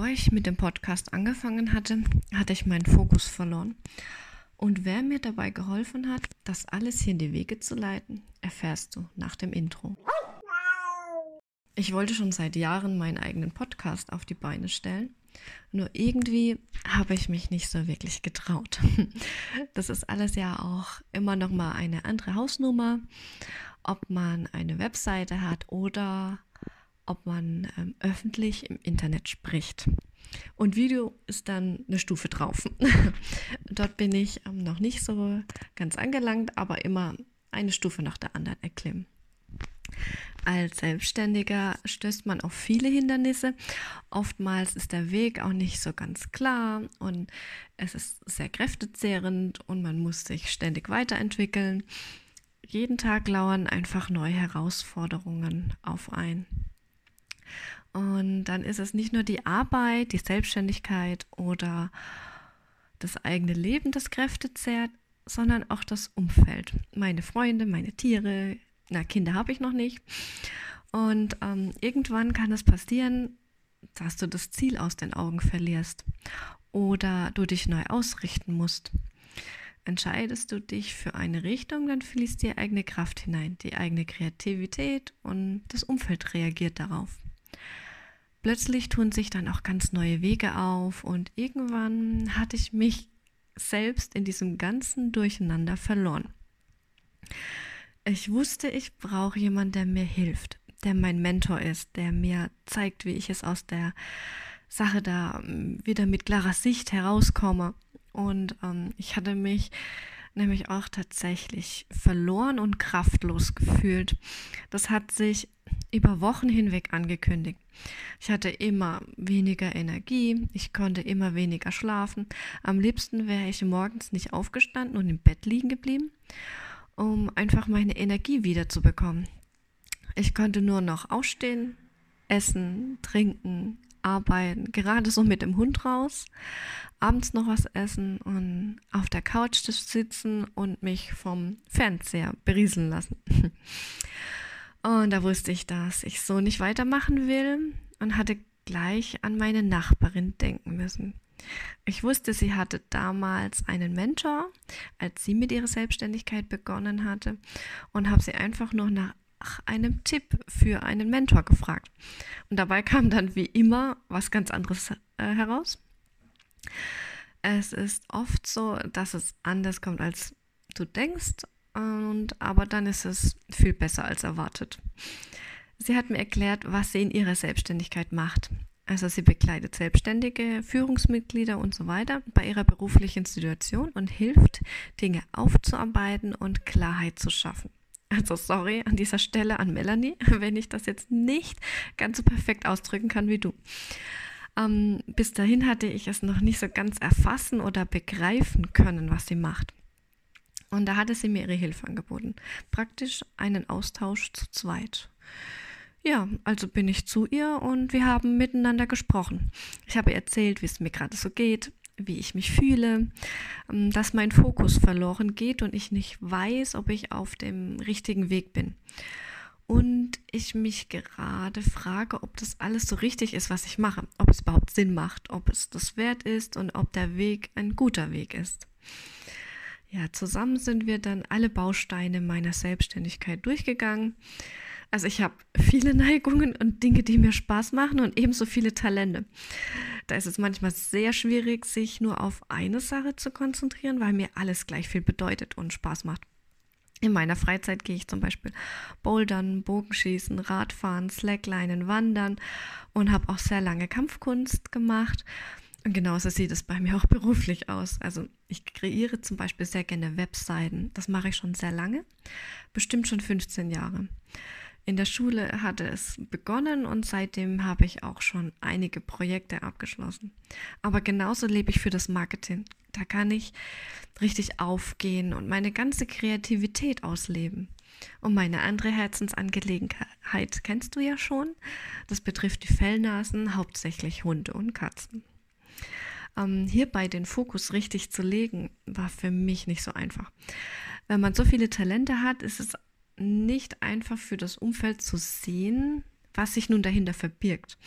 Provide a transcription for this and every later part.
Bevor ich mit dem Podcast angefangen hatte, hatte ich meinen Fokus verloren. Und wer mir dabei geholfen hat, das alles hier in die Wege zu leiten, erfährst du nach dem Intro. Ich wollte schon seit Jahren meinen eigenen Podcast auf die Beine stellen, nur irgendwie habe ich mich nicht so wirklich getraut. Das ist alles ja auch immer noch mal eine andere Hausnummer, ob man eine Webseite hat oder ob man ähm, öffentlich im Internet spricht. Und Video ist dann eine Stufe drauf. Dort bin ich ähm, noch nicht so ganz angelangt, aber immer eine Stufe nach der anderen erklimmen. Als Selbstständiger stößt man auf viele Hindernisse. Oftmals ist der Weg auch nicht so ganz klar und es ist sehr kräftezehrend und man muss sich ständig weiterentwickeln. Jeden Tag lauern einfach neue Herausforderungen auf ein. Und dann ist es nicht nur die Arbeit, die Selbstständigkeit oder das eigene Leben, das Kräfte zehrt, sondern auch das Umfeld. Meine Freunde, meine Tiere, na, Kinder habe ich noch nicht. Und ähm, irgendwann kann es passieren, dass du das Ziel aus den Augen verlierst oder du dich neu ausrichten musst. Entscheidest du dich für eine Richtung, dann fließt die eigene Kraft hinein, die eigene Kreativität und das Umfeld reagiert darauf. Plötzlich tun sich dann auch ganz neue Wege auf und irgendwann hatte ich mich selbst in diesem ganzen Durcheinander verloren. Ich wusste, ich brauche jemanden, der mir hilft, der mein Mentor ist, der mir zeigt, wie ich es aus der Sache da ähm, wieder mit klarer Sicht herauskomme. Und ähm, ich hatte mich nämlich auch tatsächlich verloren und kraftlos gefühlt. Das hat sich über Wochen hinweg angekündigt. Ich hatte immer weniger Energie, ich konnte immer weniger schlafen. Am liebsten wäre ich morgens nicht aufgestanden und im Bett liegen geblieben um einfach meine Energie wiederzubekommen. Ich konnte nur noch aufstehen, essen, trinken, arbeiten, gerade so mit dem Hund raus, abends noch was essen und auf der Couch sitzen und mich vom Fernseher berieseln lassen. Und da wusste ich, dass ich so nicht weitermachen will und hatte gleich an meine Nachbarin denken müssen. Ich wusste, sie hatte damals einen Mentor, als sie mit ihrer Selbstständigkeit begonnen hatte und habe sie einfach nur nach einem Tipp für einen Mentor gefragt. Und dabei kam dann wie immer was ganz anderes äh, heraus. Es ist oft so, dass es anders kommt, als du denkst, und, aber dann ist es viel besser als erwartet. Sie hat mir erklärt, was sie in ihrer Selbstständigkeit macht. Also sie begleitet selbstständige Führungsmitglieder und so weiter bei ihrer beruflichen Situation und hilft, Dinge aufzuarbeiten und Klarheit zu schaffen. Also sorry an dieser Stelle an Melanie, wenn ich das jetzt nicht ganz so perfekt ausdrücken kann wie du. Ähm, bis dahin hatte ich es noch nicht so ganz erfassen oder begreifen können, was sie macht. Und da hatte sie mir ihre Hilfe angeboten. Praktisch einen Austausch zu zweit. Ja, also bin ich zu ihr und wir haben miteinander gesprochen. Ich habe erzählt, wie es mir gerade so geht, wie ich mich fühle, ähm, dass mein Fokus verloren geht und ich nicht weiß, ob ich auf dem richtigen Weg bin. Und ich mich gerade frage, ob das alles so richtig ist, was ich mache, ob es überhaupt Sinn macht, ob es das wert ist und ob der Weg ein guter Weg ist. Ja, zusammen sind wir dann alle Bausteine meiner Selbstständigkeit durchgegangen also ich habe viele Neigungen und Dinge, die mir Spaß machen und ebenso viele Talente. Da ist es manchmal sehr schwierig, sich nur auf eine Sache zu konzentrieren, weil mir alles gleich viel bedeutet und Spaß macht. In meiner Freizeit gehe ich zum Beispiel Bouldern, Bogenschießen, Radfahren, Slacklinen, Wandern und habe auch sehr lange Kampfkunst gemacht. Und genauso sieht es bei mir auch beruflich aus. Also ich kreiere zum Beispiel sehr gerne Webseiten. Das mache ich schon sehr lange, bestimmt schon 15 Jahre. In der Schule hatte es begonnen und seitdem habe ich auch schon einige Projekte abgeschlossen. Aber genauso lebe ich für das Marketing. Da kann ich richtig aufgehen und meine ganze Kreativität ausleben. Und meine andere Herzensangelegenheit kennst du ja schon. Das betrifft die Fellnasen, hauptsächlich Hunde und Katzen. Ähm, hierbei den Fokus richtig zu legen, war für mich nicht so einfach. Wenn man so viele Talente hat, ist es nicht einfach für das Umfeld zu sehen, was sich nun dahinter verbirgt.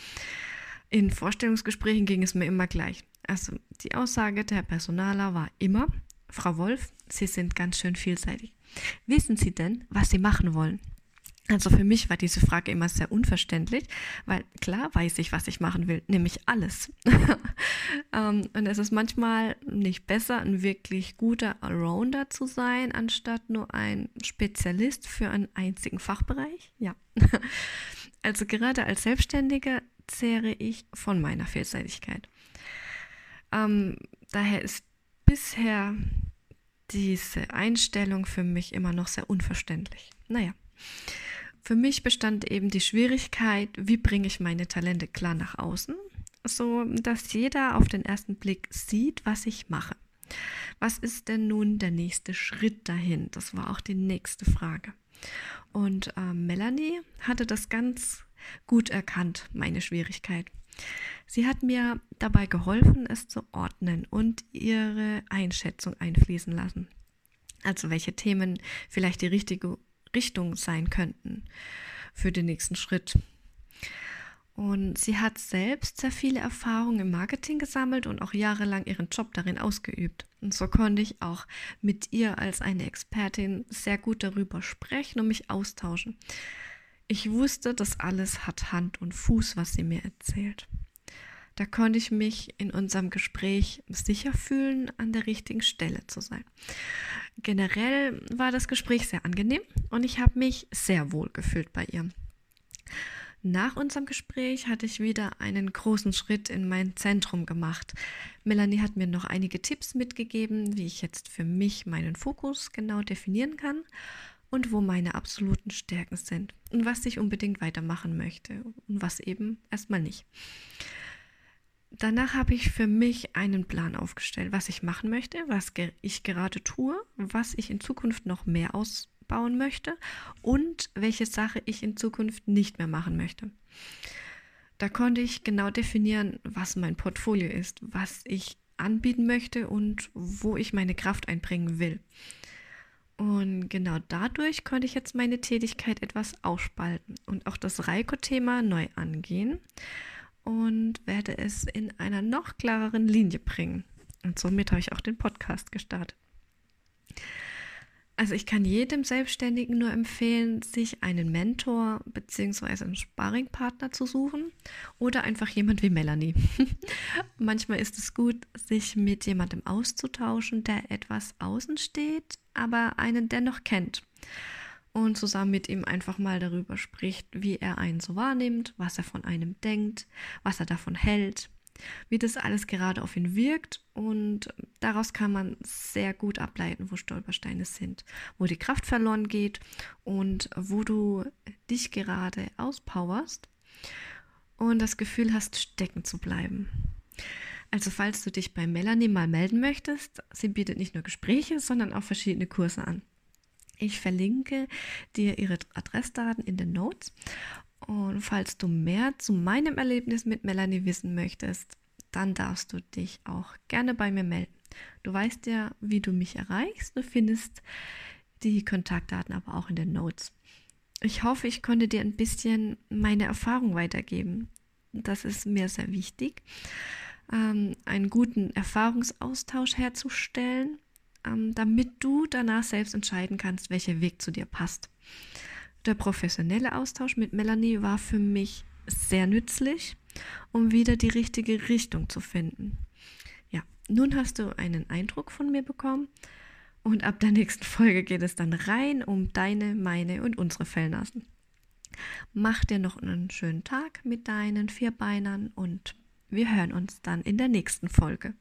In Vorstellungsgesprächen ging es mir immer gleich. Also die Aussage der Personaler war immer, Frau Wolf, Sie sind ganz schön vielseitig. Wissen Sie denn, was Sie machen wollen? Also für mich war diese Frage immer sehr unverständlich, weil klar weiß ich, was ich machen will, nämlich alles. ähm, und es ist manchmal nicht besser, ein wirklich guter Allrounder zu sein, anstatt nur ein Spezialist für einen einzigen Fachbereich. Ja. Also gerade als Selbstständige zehre ich von meiner Vielseitigkeit. Ähm, daher ist bisher diese Einstellung für mich immer noch sehr unverständlich. Naja. Für mich bestand eben die Schwierigkeit, wie bringe ich meine Talente klar nach außen, so dass jeder auf den ersten Blick sieht, was ich mache. Was ist denn nun der nächste Schritt dahin? Das war auch die nächste Frage. Und äh, Melanie hatte das ganz gut erkannt, meine Schwierigkeit. Sie hat mir dabei geholfen, es zu ordnen und ihre Einschätzung einfließen lassen. Also welche Themen vielleicht die richtige Richtung sein könnten für den nächsten Schritt. Und sie hat selbst sehr viele Erfahrungen im Marketing gesammelt und auch jahrelang ihren Job darin ausgeübt. Und so konnte ich auch mit ihr als eine Expertin sehr gut darüber sprechen und mich austauschen. Ich wusste, dass alles hat Hand und Fuß, was sie mir erzählt. Da konnte ich mich in unserem Gespräch sicher fühlen, an der richtigen Stelle zu sein. Generell war das Gespräch sehr angenehm und ich habe mich sehr wohl gefühlt bei ihr. Nach unserem Gespräch hatte ich wieder einen großen Schritt in mein Zentrum gemacht. Melanie hat mir noch einige Tipps mitgegeben, wie ich jetzt für mich meinen Fokus genau definieren kann und wo meine absoluten Stärken sind und was ich unbedingt weitermachen möchte und was eben erstmal nicht danach habe ich für mich einen Plan aufgestellt, was ich machen möchte, was ich gerade tue, was ich in Zukunft noch mehr ausbauen möchte und welche Sache ich in Zukunft nicht mehr machen möchte. Da konnte ich genau definieren, was mein Portfolio ist, was ich anbieten möchte und wo ich meine Kraft einbringen will. Und genau dadurch konnte ich jetzt meine Tätigkeit etwas ausspalten und auch das Reiko-Thema neu angehen und werde es in einer noch klareren Linie bringen. Und somit habe ich auch den Podcast gestartet. Also ich kann jedem Selbstständigen nur empfehlen, sich einen Mentor bzw. einen Sparringpartner zu suchen oder einfach jemand wie Melanie. Manchmal ist es gut, sich mit jemandem auszutauschen, der etwas außen steht, aber einen dennoch kennt und zusammen mit ihm einfach mal darüber spricht, wie er einen so wahrnimmt, was er von einem denkt, was er davon hält, wie das alles gerade auf ihn wirkt und daraus kann man sehr gut ableiten, wo Stolpersteine sind, wo die Kraft verloren geht und wo du dich gerade auspowerst und das Gefühl hast, stecken zu bleiben. Also falls du dich bei Melanie mal melden möchtest, sie bietet nicht nur Gespräche, sondern auch verschiedene Kurse an. Ich verlinke dir ihre Adressdaten in den Notes. Und falls du mehr zu meinem Erlebnis mit Melanie wissen möchtest, dann darfst du dich auch gerne bei mir melden. Du weißt ja, wie du mich erreichst. Du findest die Kontaktdaten aber auch in den Notes. Ich hoffe, ich konnte dir ein bisschen meine Erfahrung weitergeben. Das ist mir sehr wichtig, ähm, einen guten Erfahrungsaustausch herzustellen damit du danach selbst entscheiden kannst, welcher Weg zu dir passt. Der professionelle Austausch mit Melanie war für mich sehr nützlich, um wieder die richtige Richtung zu finden. Ja, nun hast du einen Eindruck von mir bekommen und ab der nächsten Folge geht es dann rein um deine, meine und unsere Fellnasen. Mach dir noch einen schönen Tag mit deinen Vierbeinern und wir hören uns dann in der nächsten Folge.